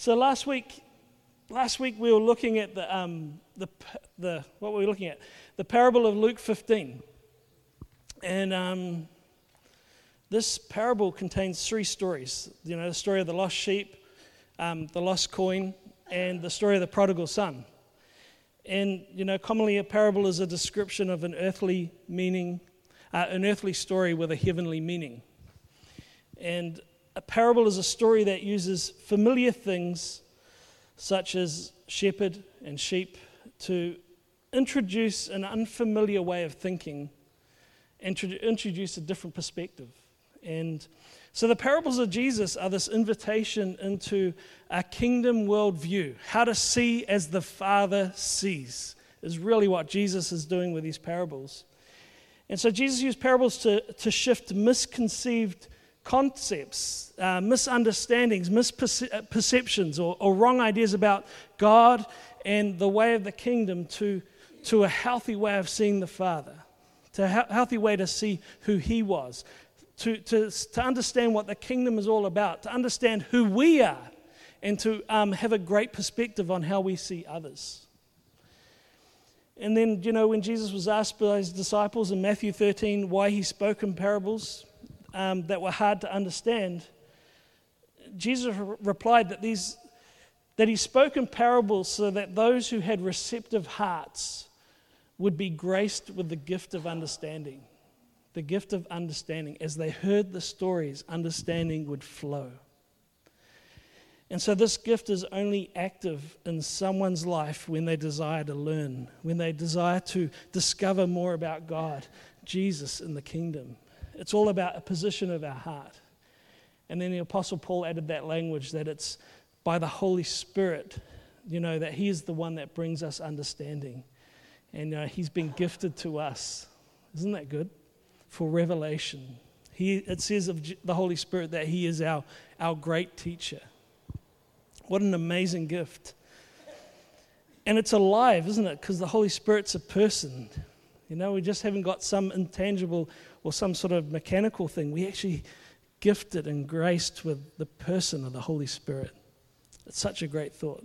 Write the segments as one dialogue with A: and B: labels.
A: So last week, last week we were looking at the, um, the, the what were we looking at? The parable of Luke 15. And um, this parable contains three stories. You know, the story of the lost sheep, um, the lost coin, and the story of the prodigal son. And, you know, commonly a parable is a description of an earthly meaning, uh, an earthly story with a heavenly meaning. And a parable is a story that uses familiar things such as shepherd and sheep to introduce an unfamiliar way of thinking introduce a different perspective. And so the parables of Jesus are this invitation into a kingdom worldview, how to see as the Father sees, is really what Jesus is doing with these parables. And so Jesus used parables to, to shift misconceived concepts, uh, misunderstandings, misperceptions, or, or wrong ideas about God and the way of the kingdom to, to a healthy way of seeing the Father, to a healthy way to see who He was, to, to, to understand what the kingdom is all about, to understand who we are, and to um, have a great perspective on how we see others. And then, you know, when Jesus was asked by his disciples in Matthew 13 why he spoke in parables um, that were hard to understand, Jesus re- replied that, these, that he spoke in parables so that those who had receptive hearts would be graced with the gift of understanding the gift of understanding. As they heard the stories, understanding would flow. And so, this gift is only active in someone's life when they desire to learn, when they desire to discover more about God, Jesus, and the kingdom. It's all about a position of our heart. And then the Apostle Paul added that language that it's by the Holy Spirit, you know, that He is the one that brings us understanding. And uh, He's been gifted to us. Isn't that good? for revelation. He, it says of the Holy Spirit that He is our, our great teacher. What an amazing gift. And it's alive, isn't it? Because the Holy Spirit's a person. You know, we just haven't got some intangible or some sort of mechanical thing. We actually gifted and graced with the person of the Holy Spirit. It's such a great thought.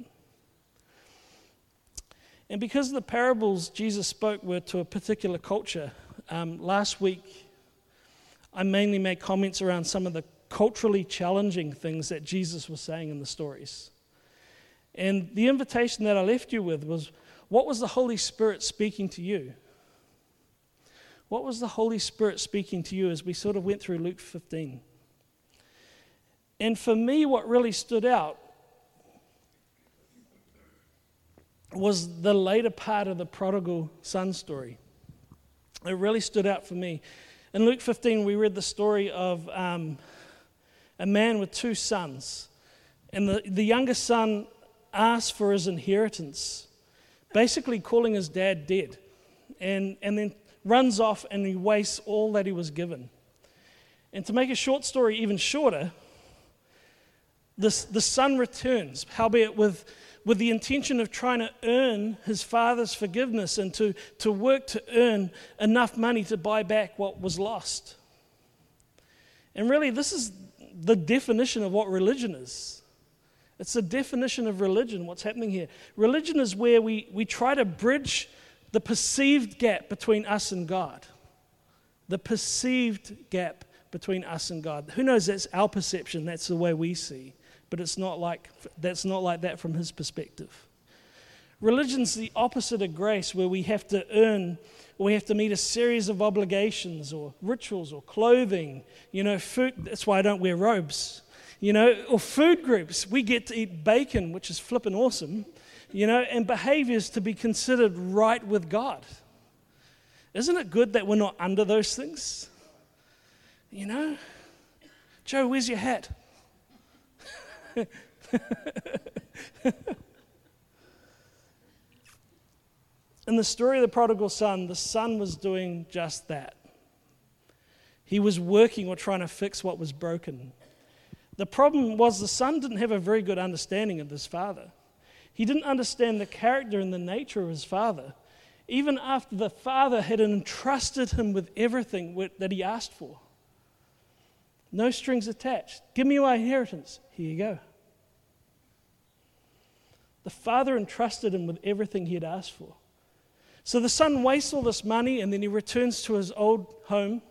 A: And because the parables Jesus spoke were to a particular culture, um, last week, I mainly made comments around some of the culturally challenging things that Jesus was saying in the stories. And the invitation that I left you with was what was the Holy Spirit speaking to you? What was the Holy Spirit speaking to you as we sort of went through Luke 15? And for me, what really stood out was the later part of the prodigal son story it really stood out for me. In Luke 15, we read the story of um, a man with two sons. And the, the youngest son asked for his inheritance, basically calling his dad dead, and, and then runs off and he wastes all that he was given. And to make a short story even shorter, this, the son returns, howbeit with with the intention of trying to earn his father's forgiveness and to, to work to earn enough money to buy back what was lost. And really, this is the definition of what religion is. It's the definition of religion, what's happening here. Religion is where we, we try to bridge the perceived gap between us and God. The perceived gap between us and God. Who knows that's our perception, that's the way we see but it's not like that's not like that from his perspective. Religion's the opposite of grace, where we have to earn, we have to meet a series of obligations, or rituals, or clothing. You know, food. That's why I don't wear robes. You know, or food groups. We get to eat bacon, which is flippin' awesome. You know, and behaviors to be considered right with God. Isn't it good that we're not under those things? You know, Joe, where's your hat? In the story of the prodigal son, the son was doing just that. He was working or trying to fix what was broken. The problem was the son didn't have a very good understanding of his father. He didn't understand the character and the nature of his father, even after the father had entrusted him with everything that he asked for. No strings attached. Give me my inheritance. Here you go. The father entrusted him with everything he had asked for. So the son wastes all this money and then he returns to his old home.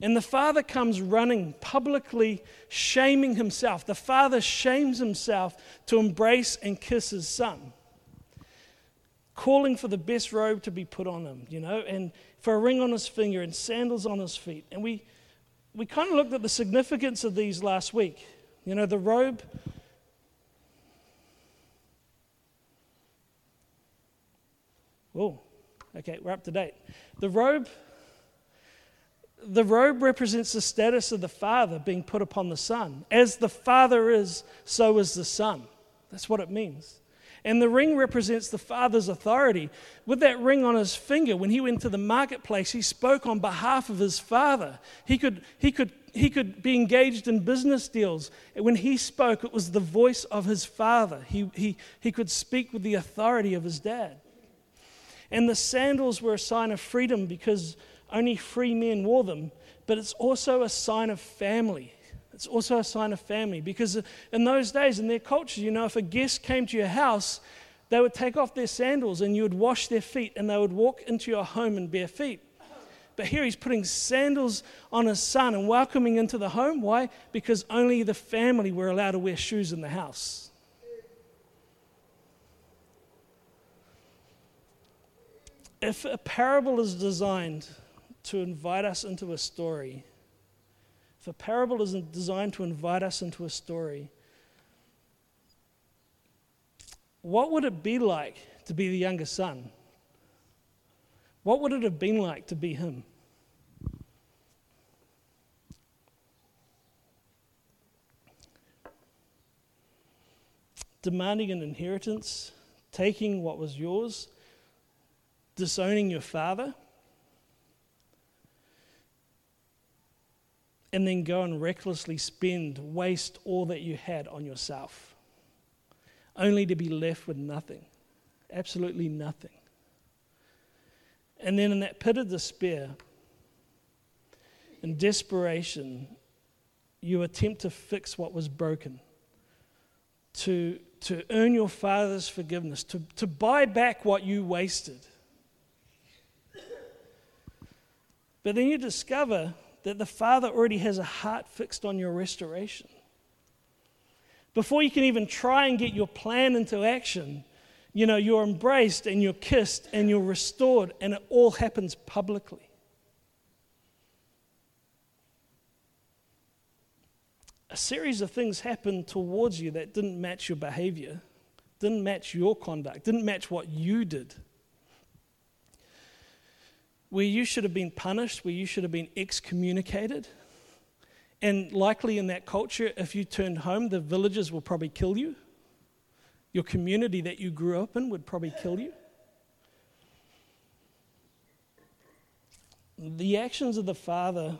A: And the father comes running, publicly shaming himself. The father shames himself to embrace and kiss his son, calling for the best robe to be put on him, you know, and for a ring on his finger and sandals on his feet. And we, we kind of looked at the significance of these last week. You know, the robe. Oh, okay, we're up to date. The robe the robe represents the status of the Father being put upon the Son. As the Father is, so is the Son. That's what it means. And the ring represents the Father's authority. With that ring on his finger, when he went to the marketplace, he spoke on behalf of his Father. He could, he could, he could be engaged in business deals. When he spoke, it was the voice of his Father. He, he, he could speak with the authority of his dad. And the sandals were a sign of freedom because only free men wore them, but it's also a sign of family. It's also a sign of family because in those days, in their culture, you know, if a guest came to your house, they would take off their sandals and you would wash their feet and they would walk into your home in bare feet. But here he's putting sandals on his son and welcoming into the home. Why? Because only the family were allowed to wear shoes in the house. If a parable is designed to invite us into a story, if a parable isn't designed to invite us into a story, what would it be like to be the younger son? What would it have been like to be him? Demanding an inheritance, taking what was yours, disowning your father and then go and recklessly spend, waste all that you had on yourself, only to be left with nothing, absolutely nothing. And then in that pit of despair and desperation, you attempt to fix what was broken, to, to earn your father's forgiveness, to, to buy back what you wasted. But then you discover that the Father already has a heart fixed on your restoration. Before you can even try and get your plan into action, you know, you're embraced and you're kissed and you're restored, and it all happens publicly. A series of things happened towards you that didn't match your behavior, didn't match your conduct, didn't match what you did where you should have been punished, where you should have been excommunicated. And likely in that culture, if you turned home, the villagers will probably kill you. Your community that you grew up in would probably kill you. The actions of the Father,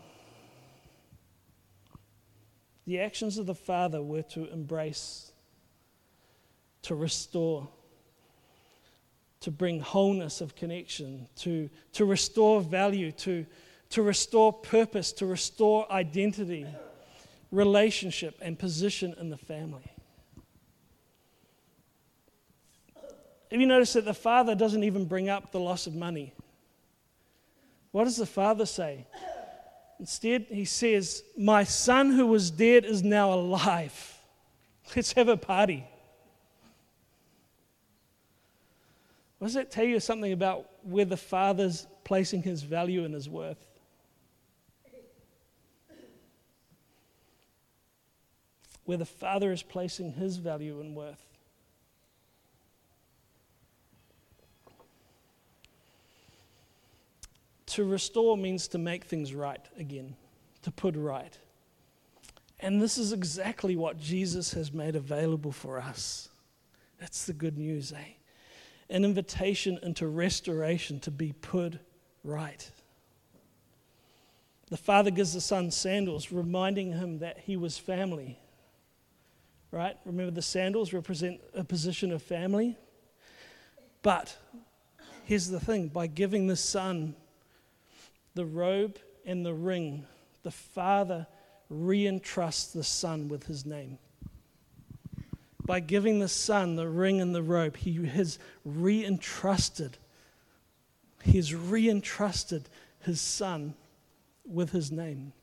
A: the actions of the Father were to embrace, to restore, to bring wholeness of connection, to, to restore value, to, to restore purpose, to restore identity, relationship, and position in the family. Have you noticed that the father doesn't even bring up the loss of money? What does the father say? Instead, he says, My son who was dead is now alive. Let's have a party. Does that tell you something about where the Father's placing his value and his worth? Where the Father is placing his value and worth. To restore means to make things right again, to put right. And this is exactly what Jesus has made available for us. That's the good news, eh? An invitation into restoration to be put right. The father gives the son sandals, reminding him that he was family. Right? Remember, the sandals represent a position of family. But here's the thing by giving the son the robe and the ring, the father reentrusts the son with his name. By giving the son the ring and the robe, he has re-entrusted, he has re-entrusted his son with his name.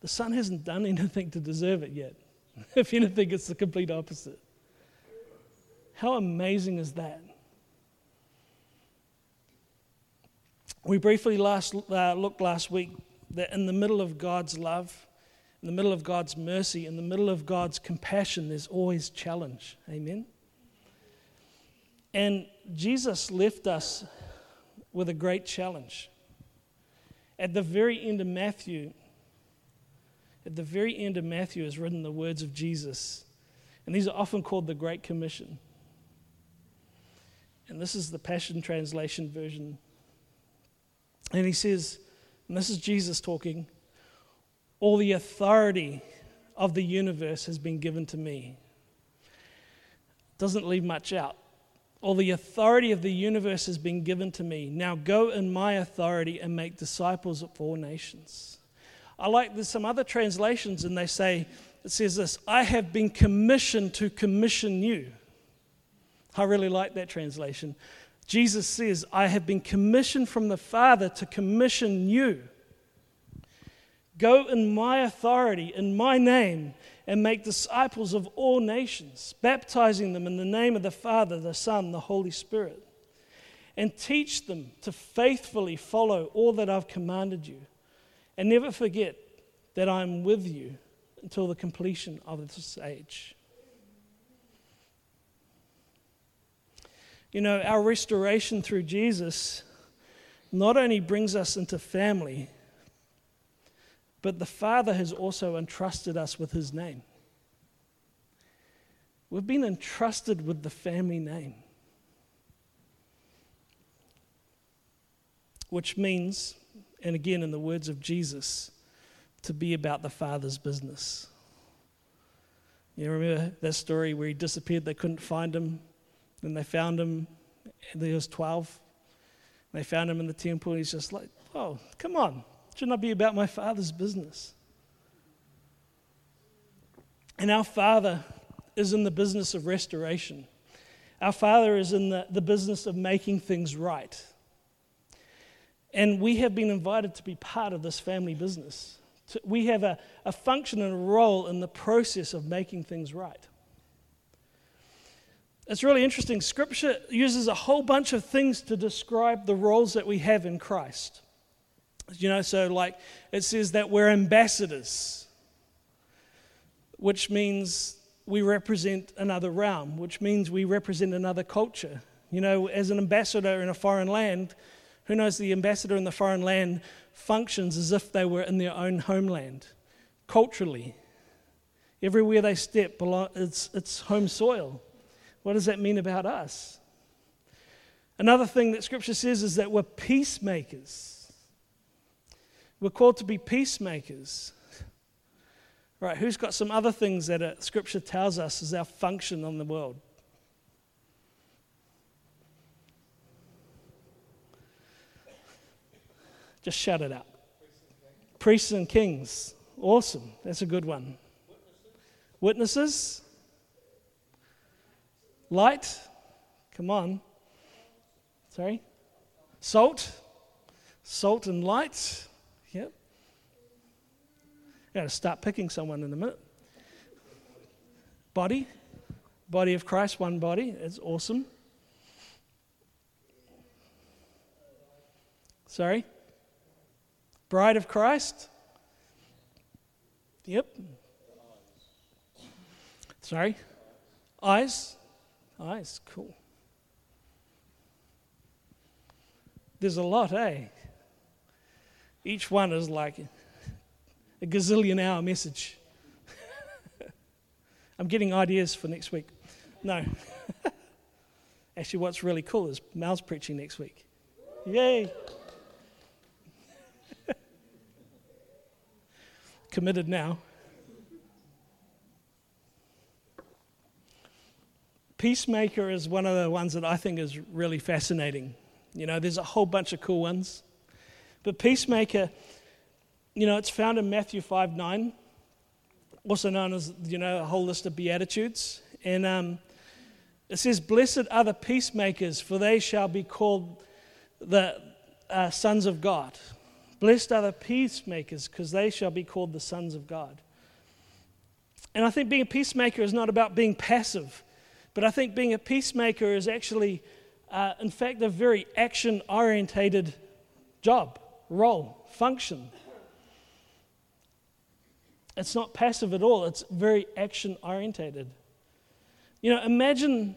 A: The son hasn't done anything to deserve it yet. if anything, it's the complete opposite. How amazing is that? We briefly last, uh, looked last week that in the middle of God's love, in the middle of God's mercy, in the middle of God's compassion, there's always challenge. Amen? And Jesus left us with a great challenge. At the very end of Matthew, at the very end of Matthew is written the words of Jesus. And these are often called the Great Commission. And this is the Passion Translation version. And he says, and this is Jesus talking, all the authority of the universe has been given to me. Doesn't leave much out. All the authority of the universe has been given to me. Now go in my authority and make disciples of all nations. I like there's some other translations, and they say, it says this I have been commissioned to commission you. I really like that translation. Jesus says, I have been commissioned from the Father to commission you. Go in my authority, in my name, and make disciples of all nations, baptizing them in the name of the Father, the Son, the Holy Spirit, and teach them to faithfully follow all that I've commanded you. And never forget that I'm with you until the completion of this age. You know, our restoration through Jesus not only brings us into family, but the Father has also entrusted us with His name. We've been entrusted with the family name, which means and again, in the words of Jesus, to be about the Father's business. You remember that story where he disappeared, they couldn't find him, and they found him, and he was 12. They found him in the temple, and he's just like, oh, come on, shouldn't I be about my Father's business? And our Father is in the business of restoration. Our Father is in the, the business of making things right. And we have been invited to be part of this family business. We have a, a function and a role in the process of making things right. It's really interesting. Scripture uses a whole bunch of things to describe the roles that we have in Christ. You know, so like it says that we're ambassadors, which means we represent another realm, which means we represent another culture. You know, as an ambassador in a foreign land, who knows the ambassador in the foreign land functions as if they were in their own homeland, culturally. Everywhere they step, it's, it's home soil. What does that mean about us? Another thing that Scripture says is that we're peacemakers. We're called to be peacemakers. Right, who's got some other things that uh, Scripture tells us is our function on the world? Just shout it out. Priests and kings. Awesome. That's a good one. Witnesses. Light. Come on. Sorry. Salt. Salt and light. Yep. Got to start picking someone in a minute. Body. Body of Christ, one body. It's awesome. Sorry. Bride of Christ? Yep. Sorry? Eyes? Eyes, cool. There's a lot, eh? Each one is like a gazillion hour message. I'm getting ideas for next week. No. Actually, what's really cool is Mal's preaching next week. Yay! committed now. Peacemaker is one of the ones that I think is really fascinating. You know, there's a whole bunch of cool ones. But Peacemaker, you know, it's found in Matthew 5 9. also known as, you know, a whole list of Beatitudes. And um, it says, Blessed are the peacemakers, for they shall be called the uh, sons of God. Blessed are the peacemakers, because they shall be called the sons of God. And I think being a peacemaker is not about being passive, but I think being a peacemaker is actually, uh, in fact, a very action orientated job, role, function. It's not passive at all, it's very action orientated. You know, imagine,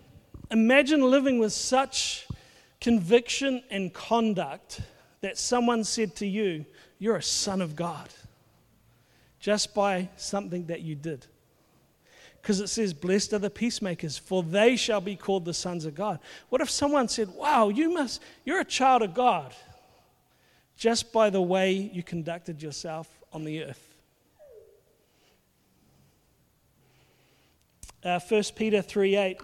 A: imagine living with such conviction and conduct that someone said to you, You're a son of God, just by something that you did. Because it says, Blessed are the peacemakers, for they shall be called the sons of God. What if someone said, Wow, you must, you're a child of God, just by the way you conducted yourself on the earth? Uh, 1 Peter 3 8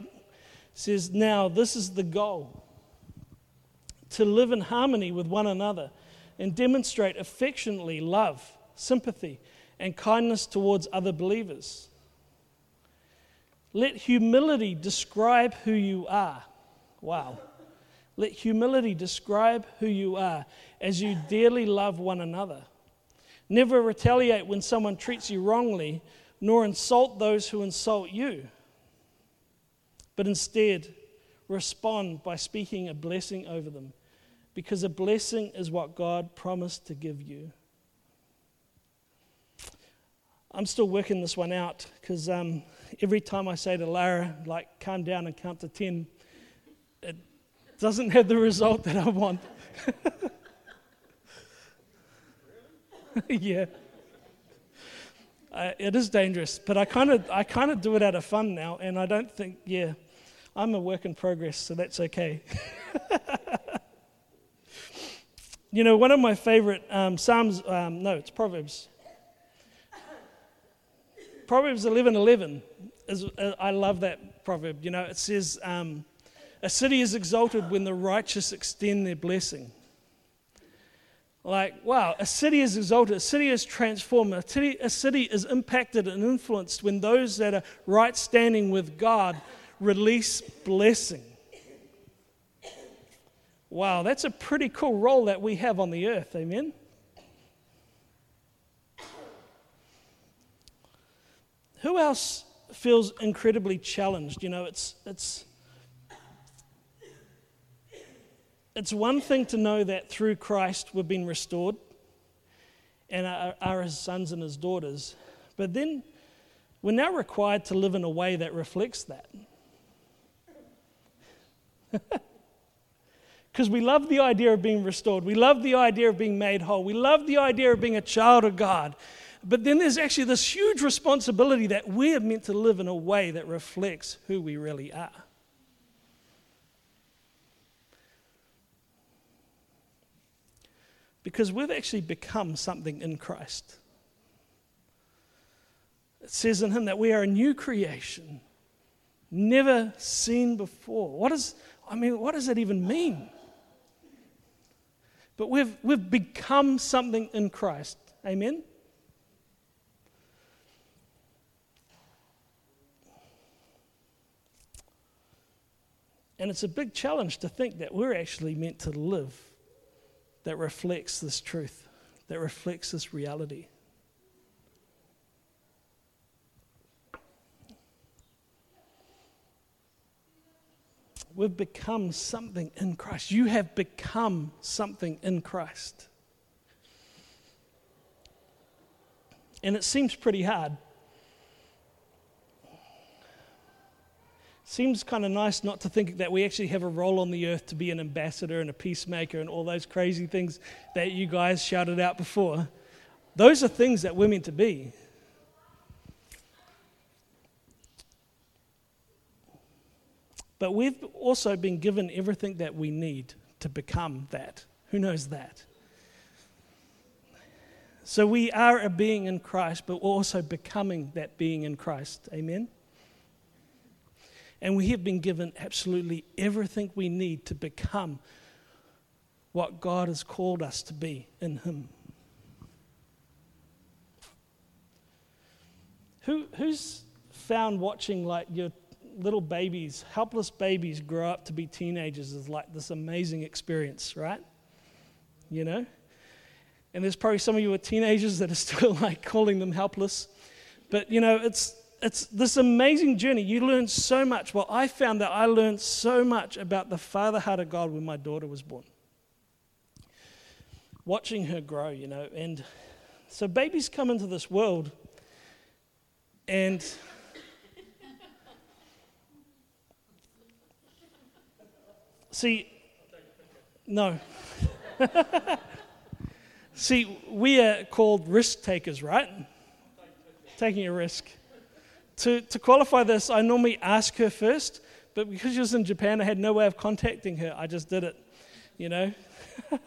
A: says, Now this is the goal to live in harmony with one another and demonstrate affectionately love, sympathy, and kindness towards other believers. Let humility describe who you are. Wow. Let humility describe who you are as you dearly love one another. Never retaliate when someone treats you wrongly nor insult those who insult you, but instead respond by speaking a blessing over them, because a blessing is what God promised to give you. I'm still working this one out because um, every time I say to Lara, like, calm down and count to 10, it doesn't have the result that I want. yeah uh, it is dangerous, but I kind of I kind of do it out of fun now, and I don't think yeah, I'm a work in progress, so that's okay. you know, one of my favorite um, Psalms, um, no, it's Proverbs. Proverbs 11:11 is uh, I love that proverb. You know, it says, um, "A city is exalted when the righteous extend their blessing." Like, wow, a city is exalted, a city is transformed, a city, a city is impacted and influenced when those that are right standing with God release blessing. Wow, that's a pretty cool role that we have on the earth, amen? Who else feels incredibly challenged? You know, it's, it's, it's one thing to know that through Christ we've been restored and are, are his sons and his daughters, but then we're now required to live in a way that reflects that. Because we love the idea of being restored. We love the idea of being made whole. We love the idea of being a child of God. But then there's actually this huge responsibility that we are meant to live in a way that reflects who we really are. Because we've actually become something in Christ. It says in Him that we are a new creation, never seen before. What is, I mean, what does that even mean? But we've, we've become something in Christ. Amen? And it's a big challenge to think that we're actually meant to live that reflects this truth, that reflects this reality. We've become something in Christ. You have become something in Christ. And it seems pretty hard. Seems kind of nice not to think that we actually have a role on the earth to be an ambassador and a peacemaker and all those crazy things that you guys shouted out before. Those are things that we're meant to be. But we've also been given everything that we need to become that. Who knows that? So we are a being in Christ, but we're also becoming that being in Christ. Amen? And we have been given absolutely everything we need to become what God has called us to be in Him. Who, who's found watching like your little babies, helpless babies, grow up to be teenagers is like this amazing experience, right? You know? And there's probably some of you are teenagers that are still like calling them helpless. But you know, it's it's this amazing journey. You learn so much. Well, I found that I learned so much about the father heart of God when my daughter was born. Watching her grow, you know, and so babies come into this world and see, no. see, we are called risk takers, right? Taking a risk. To, to qualify this, I normally ask her first, but because she was in Japan, I had no way of contacting her. I just did it, you know?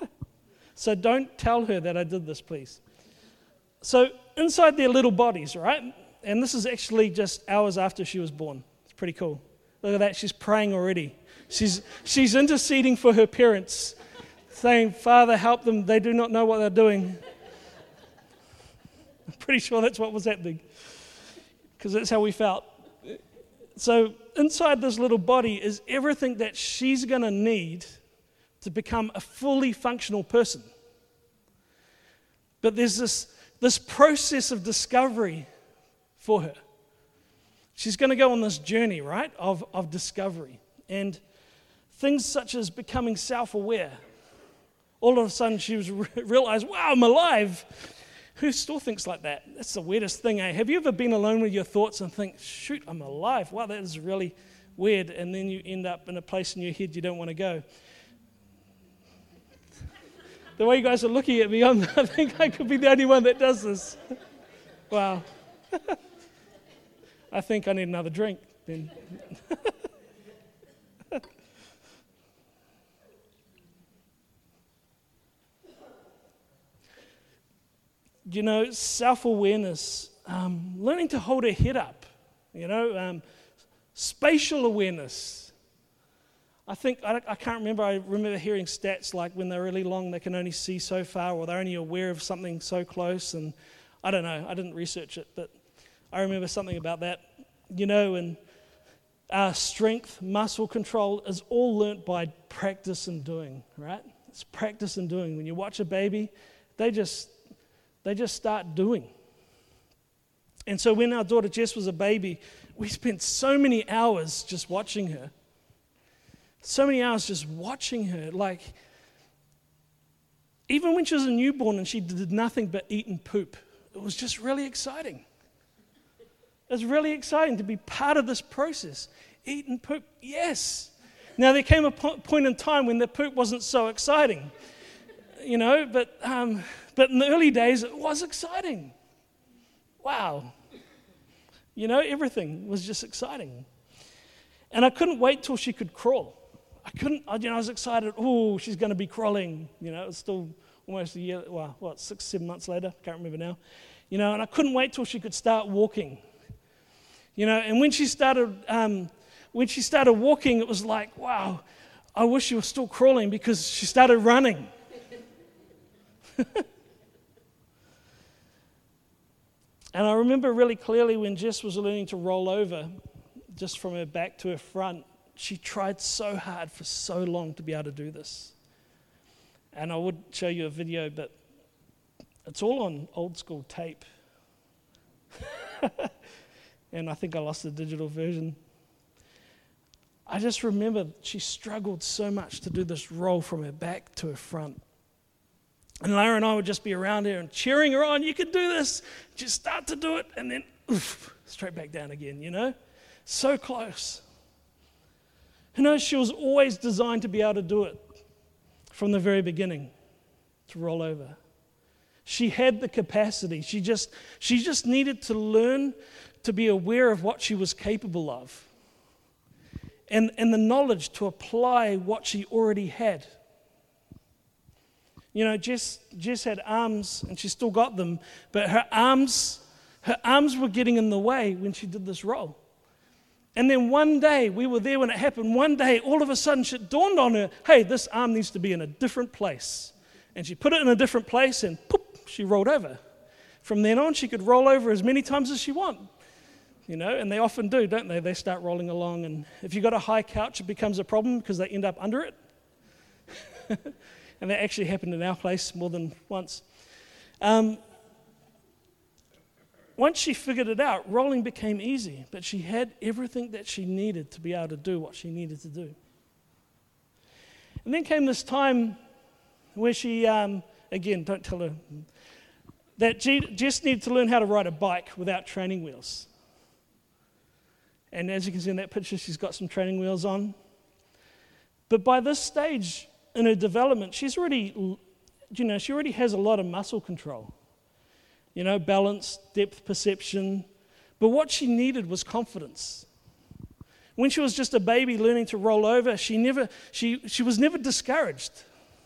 A: so don't tell her that I did this, please. So, inside their little bodies, right? And this is actually just hours after she was born. It's pretty cool. Look at that, she's praying already. She's, she's interceding for her parents, saying, Father, help them. They do not know what they're doing. I'm pretty sure that's what was happening, because that's how we felt. So, inside this little body is everything that she's going to need to become a fully functional person. But there's this this process of discovery for her. She's going to go on this journey, right, of, of discovery. And things such as becoming self aware. All of a sudden, she was re- realized, wow, I'm alive. Who still thinks like that? That's the weirdest thing, eh? Have you ever been alone with your thoughts and think, shoot, I'm alive? Wow, that is really weird. And then you end up in a place in your head you don't want to go the way you guys are looking at me, I'm, I think I could be the only one that does this. Wow. I think I need another drink then. you know, self awareness, um, learning to hold a head up, you know, um, spatial awareness. I think, I, I, can't remember, I remember hearing stats like when they're really long, they can only see so far, or they're only aware of something so close. And I don't know, I didn't research it, but I remember something about that. You know, and our strength, muscle control is all learnt by practice and doing, right? It's practice and doing. When you watch a baby, they just, they just start doing. And so when our daughter Jess was a baby, we spent so many hours just watching her so many hours just watching her. Like, even when she was a newborn and she did nothing but eat and poop, it was just really exciting. It was really exciting to be part of this process. Eat and poop, yes. Now, there came a point in time when the poop wasn't so exciting, you know, but, um, but in the early days, it was exciting. Wow. You know, everything was just exciting. And I couldn't wait till she could crawl. I couldn't, you know, I was excited. Oh, she's going to be crawling. You know, it's still almost a year, well, what, six, seven months later? I can't remember now. You know, and I couldn't wait till she could start walking. You know, and when she started, um, when she started walking, it was like, wow, I wish she was still crawling because she started running. and I remember really clearly when Jess was learning to roll over, just from her back to her front, she tried so hard for so long to be able to do this. And I would show you a video, but it's all on old school tape. and I think I lost the digital version. I just remember she struggled so much to do this roll from her back to her front. And Lara and I would just be around her and cheering her on. You can do this. Just start to do it, and then oof, straight back down again, you know? So close. You know, she was always designed to be able to do it from the very beginning, to roll over. She had the capacity. She just, she just needed to learn to be aware of what she was capable of and, and the knowledge to apply what she already had. You know, Jess, Jess had arms and she still got them, but her arms, her arms were getting in the way when she did this roll. And then one day, we were there when it happened. One day, all of a sudden, it dawned on her hey, this arm needs to be in a different place. And she put it in a different place, and poof, she rolled over. From then on, she could roll over as many times as she wanted. you know, and they often do, don't they? They start rolling along, and if you've got a high couch, it becomes a problem because they end up under it. and that actually happened in our place more than once. Um, once she figured it out, rolling became easy, but she had everything that she needed to be able to do what she needed to do. And then came this time where she, um, again, don't tell her, that she just needed to learn how to ride a bike without training wheels. And as you can see in that picture, she's got some training wheels on. But by this stage in her development, she's already, you know, she already has a lot of muscle control. You know, balance, depth perception. But what she needed was confidence. When she was just a baby learning to roll over, she, never, she, she was never discouraged.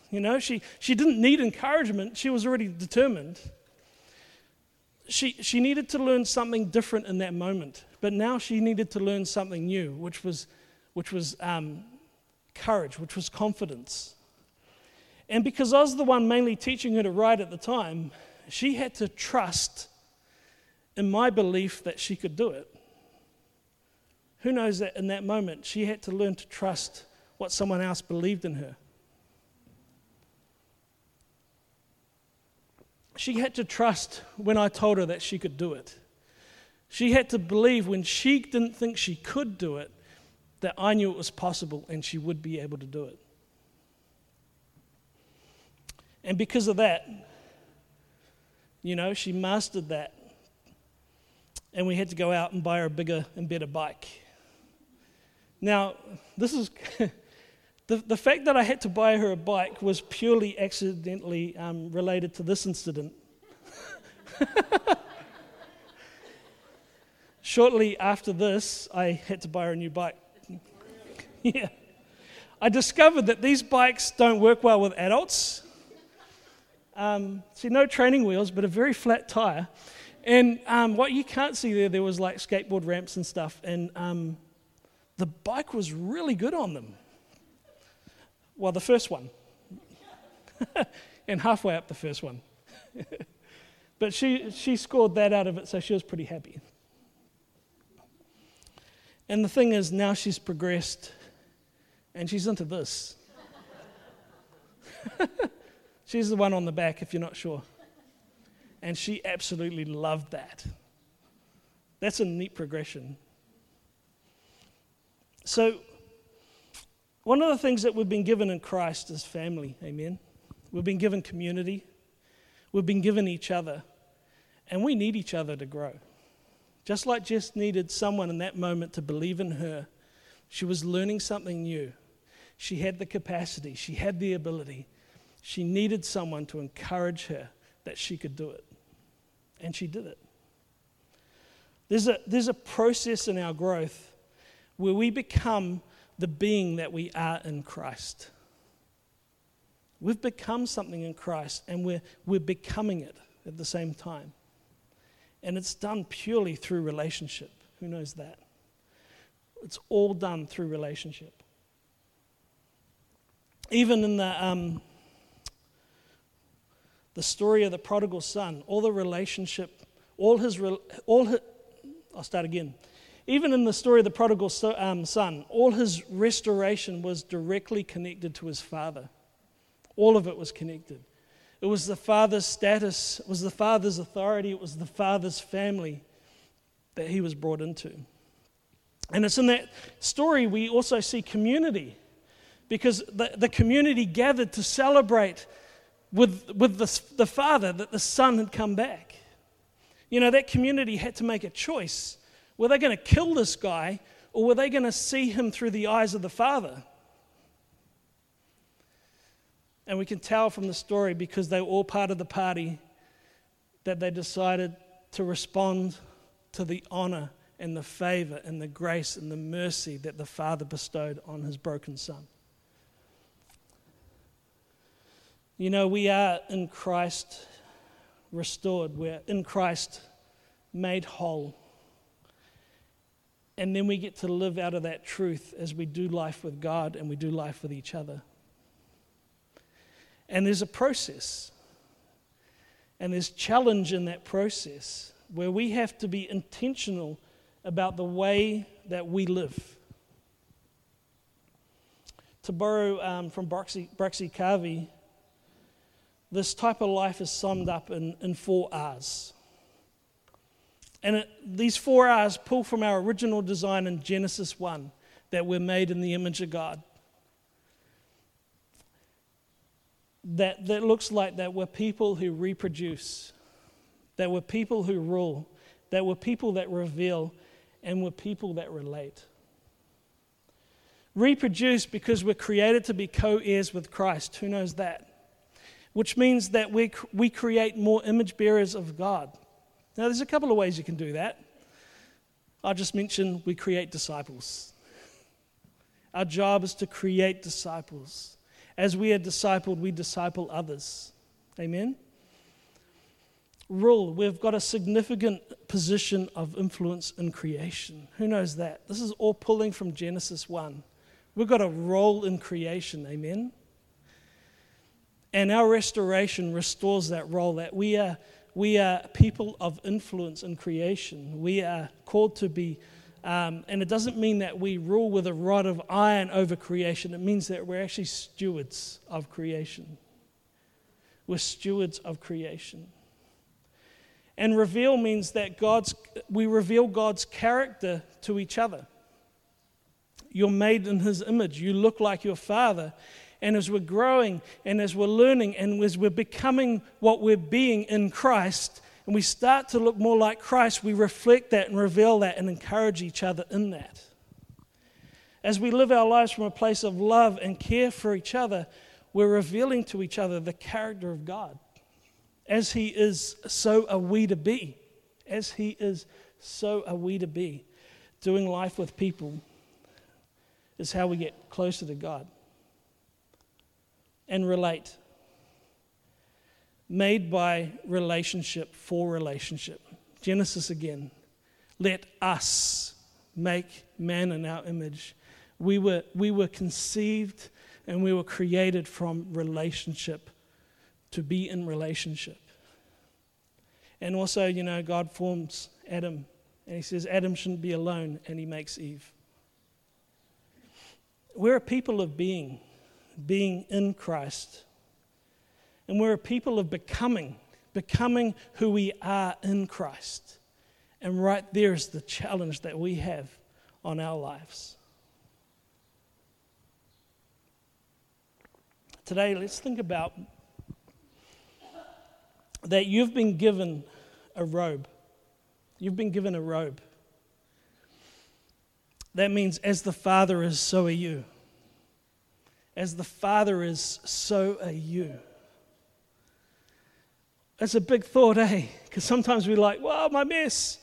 A: You know, she, she didn't need encouragement, she was already determined. She, she needed to learn something different in that moment, but now she needed to learn something new, which was, which was um, courage, which was confidence. And because I was the one mainly teaching her to write at the time, she had to trust in my belief that she could do it. Who knows that in that moment she had to learn to trust what someone else believed in her? She had to trust when I told her that she could do it. She had to believe when she didn't think she could do it that I knew it was possible and she would be able to do it. And because of that, you know, she mastered that. And we had to go out and buy her a bigger and better bike. Now, this is the, the fact that I had to buy her a bike was purely accidentally um, related to this incident. Shortly after this, I had to buy her a new bike. yeah. I discovered that these bikes don't work well with adults. Um, see, no training wheels, but a very flat tire. And um, what you can't see there, there was like skateboard ramps and stuff. And um, the bike was really good on them. Well, the first one. and halfway up the first one. but she, she scored that out of it, so she was pretty happy. And the thing is, now she's progressed and she's into this. She's the one on the back, if you're not sure. And she absolutely loved that. That's a neat progression. So, one of the things that we've been given in Christ is family. Amen. We've been given community, we've been given each other, and we need each other to grow. Just like Jess needed someone in that moment to believe in her, she was learning something new. She had the capacity, she had the ability, she needed someone to encourage her that she could do it. And she did it. There's a, there's a process in our growth where we become the being that we are in Christ. We've become something in Christ and we're, we're becoming it at the same time. And it's done purely through relationship. Who knows that? It's all done through relationship. Even in the, um, the story of the prodigal son, all the relationship, all his, all his, I'll start again. Even in the story of the prodigal um, son, all his restoration was directly connected to his father. All of it was connected. It was the father's status, it was the father's authority, it was the father's family that he was brought into. And it's in that story we also see community because the, the community gathered to celebrate with, with the, the father that the son had come back. You know, that community had to make a choice. Were they going to kill this guy or were they going to see him through the eyes of the father? And we can tell from the story because they were all part of the party that they decided to respond to the honor and the favor and the grace and the mercy that the father bestowed on his broken son. You know, we are in Christ restored, we're in Christ made whole. And then we get to live out of that truth as we do life with God and we do life with each other. And there's a process. And there's challenge in that process where we have to be intentional about the way that we live. To borrow um, from Braxy, Braxy Carvey, this type of life is summed up in, in four R's. And it, these four R's pull from our original design in Genesis 1 that we're made in the image of God. That, that looks like that we're people who reproduce, that we're people who rule, that we're people that reveal, and we're people that relate. Reproduce because we're created to be co heirs with Christ. Who knows that? Which means that we, we create more image bearers of God. Now, there's a couple of ways you can do that. I'll just mention we create disciples. Our job is to create disciples. As we are discipled, we disciple others. Amen? Rule, we've got a significant position of influence in creation. Who knows that? This is all pulling from Genesis 1. We've got a role in creation. Amen? And our restoration restores that role that we are we are people of influence in creation. We are called to be, um, and it doesn't mean that we rule with a rod of iron over creation. It means that we're actually stewards of creation. We're stewards of creation. And reveal means that God's, we reveal God's character to each other. You're made in His image. You look like your Father. And as we're growing and as we're learning and as we're becoming what we're being in Christ, and we start to look more like Christ, we reflect that and reveal that and encourage each other in that. As we live our lives from a place of love and care for each other, we're revealing to each other the character of God. As He is, so are we to be. As He is, so are we to be. Doing life with people is how we get closer to God and relate. Made by relationship for relationship. Genesis again. Let us make man in our image. We were, we were conceived and we were created from relationship to be in relationship. And also, you know, God forms Adam and he says Adam shouldn't be alone and he makes Eve. We're a people of being being in Christ. And we're a people of becoming, becoming who we are in Christ. And right there is the challenge that we have on our lives. Today, let's think about that you've been given a robe. You've been given a robe. That means, as the Father is, so are you. As the Father is, so are you. That's a big thought, eh? Because sometimes we're like, well, my mess.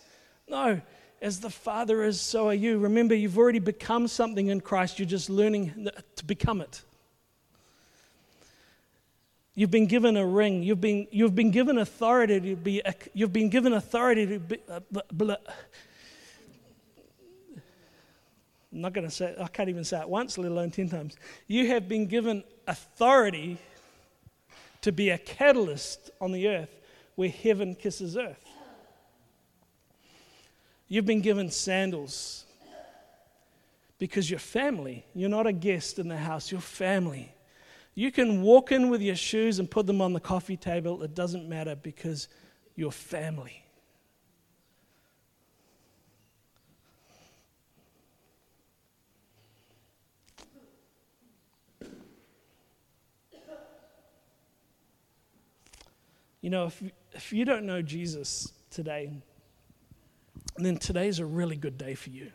A: No, as the Father is, so are you. Remember, you've already become something in Christ, you're just learning to become it. You've been given a ring. You've been, you've been given authority to be. You've been given authority to be. Uh, blah, I'm not going to say, I can't even say it once, let alone 10 times. You have been given authority to be a catalyst on the earth where heaven kisses earth. You've been given sandals because you're family. You're not a guest in the house, you're family. You can walk in with your shoes and put them on the coffee table, it doesn't matter because you're family. You know, if, if you don't know Jesus today, then today is a really good day for you.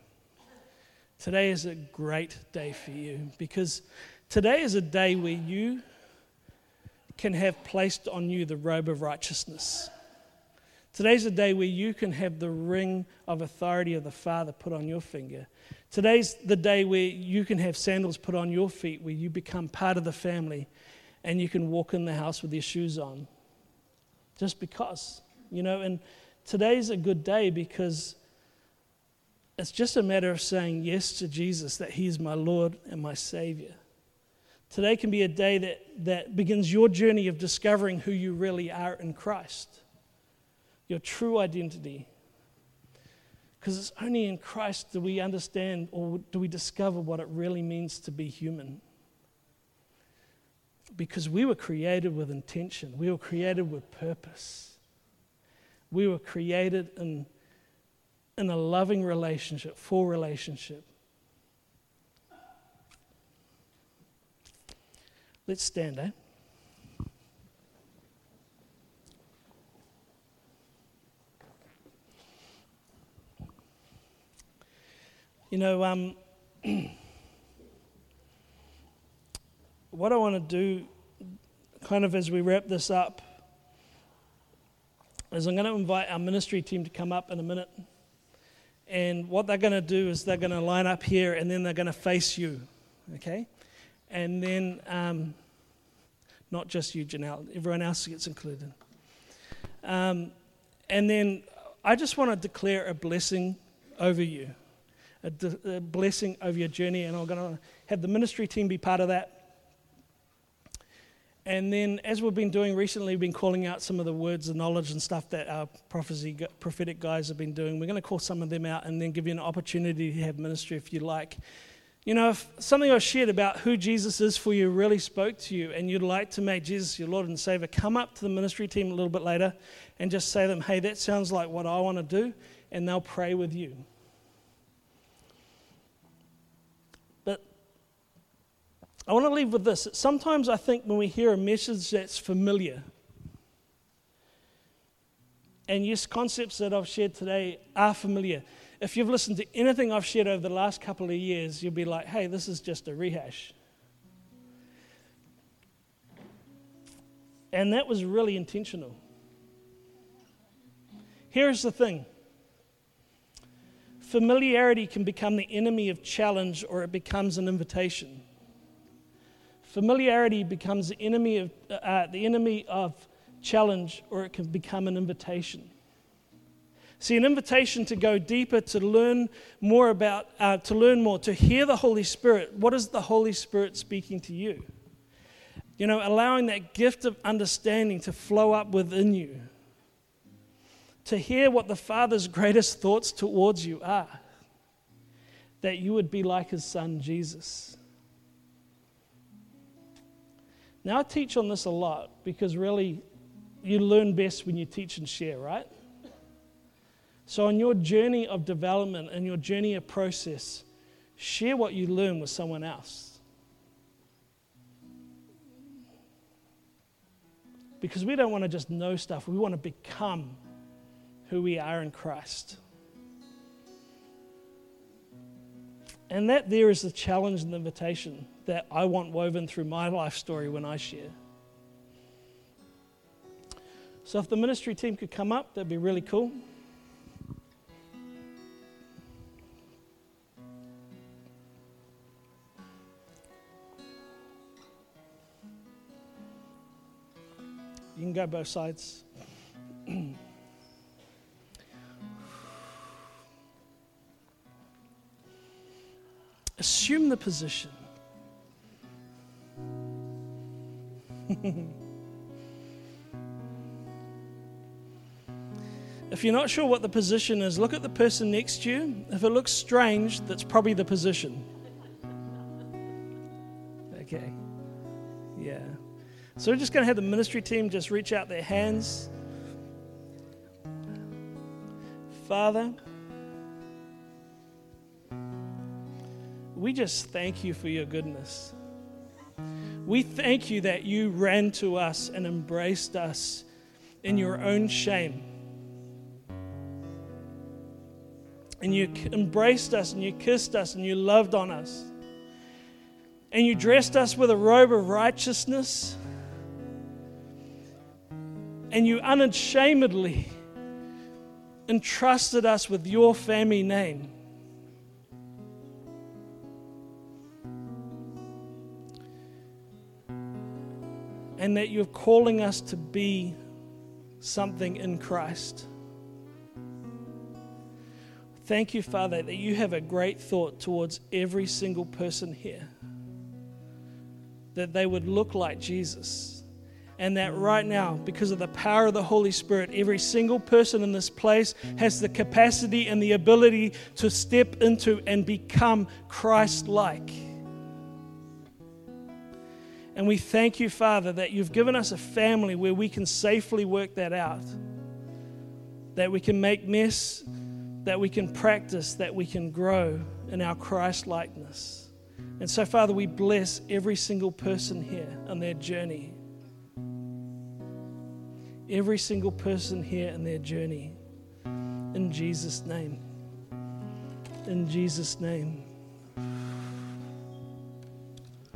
A: Today is a great day for you because today is a day where you can have placed on you the robe of righteousness. Today's a day where you can have the ring of authority of the Father put on your finger. Today's the day where you can have sandals put on your feet, where you become part of the family and you can walk in the house with your shoes on just because, you know. And today's a good day because it's just a matter of saying yes to Jesus, that He is my Lord and my Savior. Today can be a day that, that begins your journey of discovering who you really are in Christ, your true identity. Because it's only in Christ do we understand or do we discover what it really means to be human. Because we were created with intention, we were created with purpose. We were created in, in a loving relationship, full relationship. Let's stand, eh? You know, um, what I want to do, kind of as we wrap this up, is I'm going to invite our ministry team to come up in a minute. And what they're going to do is they're going to line up here and then they're going to face you, okay? And then, um, not just you, Janelle, everyone else gets included. Um, and then I just want to declare a blessing over you a, a blessing over your journey, and I'm going to have the ministry team be part of that. And then, as we've been doing recently, we've been calling out some of the words of knowledge and stuff that our prophecy, prophetic guys have been doing. We're going to call some of them out and then give you an opportunity to have ministry if you like. You know, if something I've shared about who Jesus is for you really spoke to you and you'd like to make Jesus your Lord and Savior, come up to the ministry team a little bit later and just say to them, hey, that sounds like what I want to do, and they'll pray with you. I want to leave with this. Sometimes I think when we hear a message that's familiar, and yes, concepts that I've shared today are familiar. If you've listened to anything I've shared over the last couple of years, you'll be like, hey, this is just a rehash. And that was really intentional. Here's the thing familiarity can become the enemy of challenge or it becomes an invitation. Familiarity becomes the enemy of, uh, uh, the enemy of challenge, or it can become an invitation. See, an invitation to go deeper, to learn more about, uh, to learn more, to hear the Holy Spirit. What is the Holy Spirit speaking to you? You know, allowing that gift of understanding to flow up within you, to hear what the Father's greatest thoughts towards you are, that you would be like His Son, Jesus. Now, I teach on this a lot because really you learn best when you teach and share, right? So, on your journey of development and your journey of process, share what you learn with someone else. Because we don't want to just know stuff, we want to become who we are in Christ. And that there is the challenge and the invitation that I want woven through my life story when I share. So, if the ministry team could come up, that'd be really cool. You can go both sides. Assume the position. if you're not sure what the position is, look at the person next to you. If it looks strange, that's probably the position. Okay. Yeah. So we're just going to have the ministry team just reach out their hands. Father, we just thank you for your goodness. We thank you that you ran to us and embraced us in your own shame. And you embraced us and you kissed us and you loved on us. And you dressed us with a robe of righteousness. And you unashamedly entrusted us with your family name. And that you're calling us to be something in Christ. Thank you, Father, that you have a great thought towards every single person here. That they would look like Jesus, And that right now, because of the power of the Holy Spirit, every single person in this place has the capacity and the ability to step into and become Christ like. And we thank you, Father, that you've given us a family where we can safely work that out, that we can make mess, that we can practice, that we can grow in our Christ likeness. And so, Father, we bless every single person here on their journey every single person here in their journey. In Jesus' name. In Jesus' name.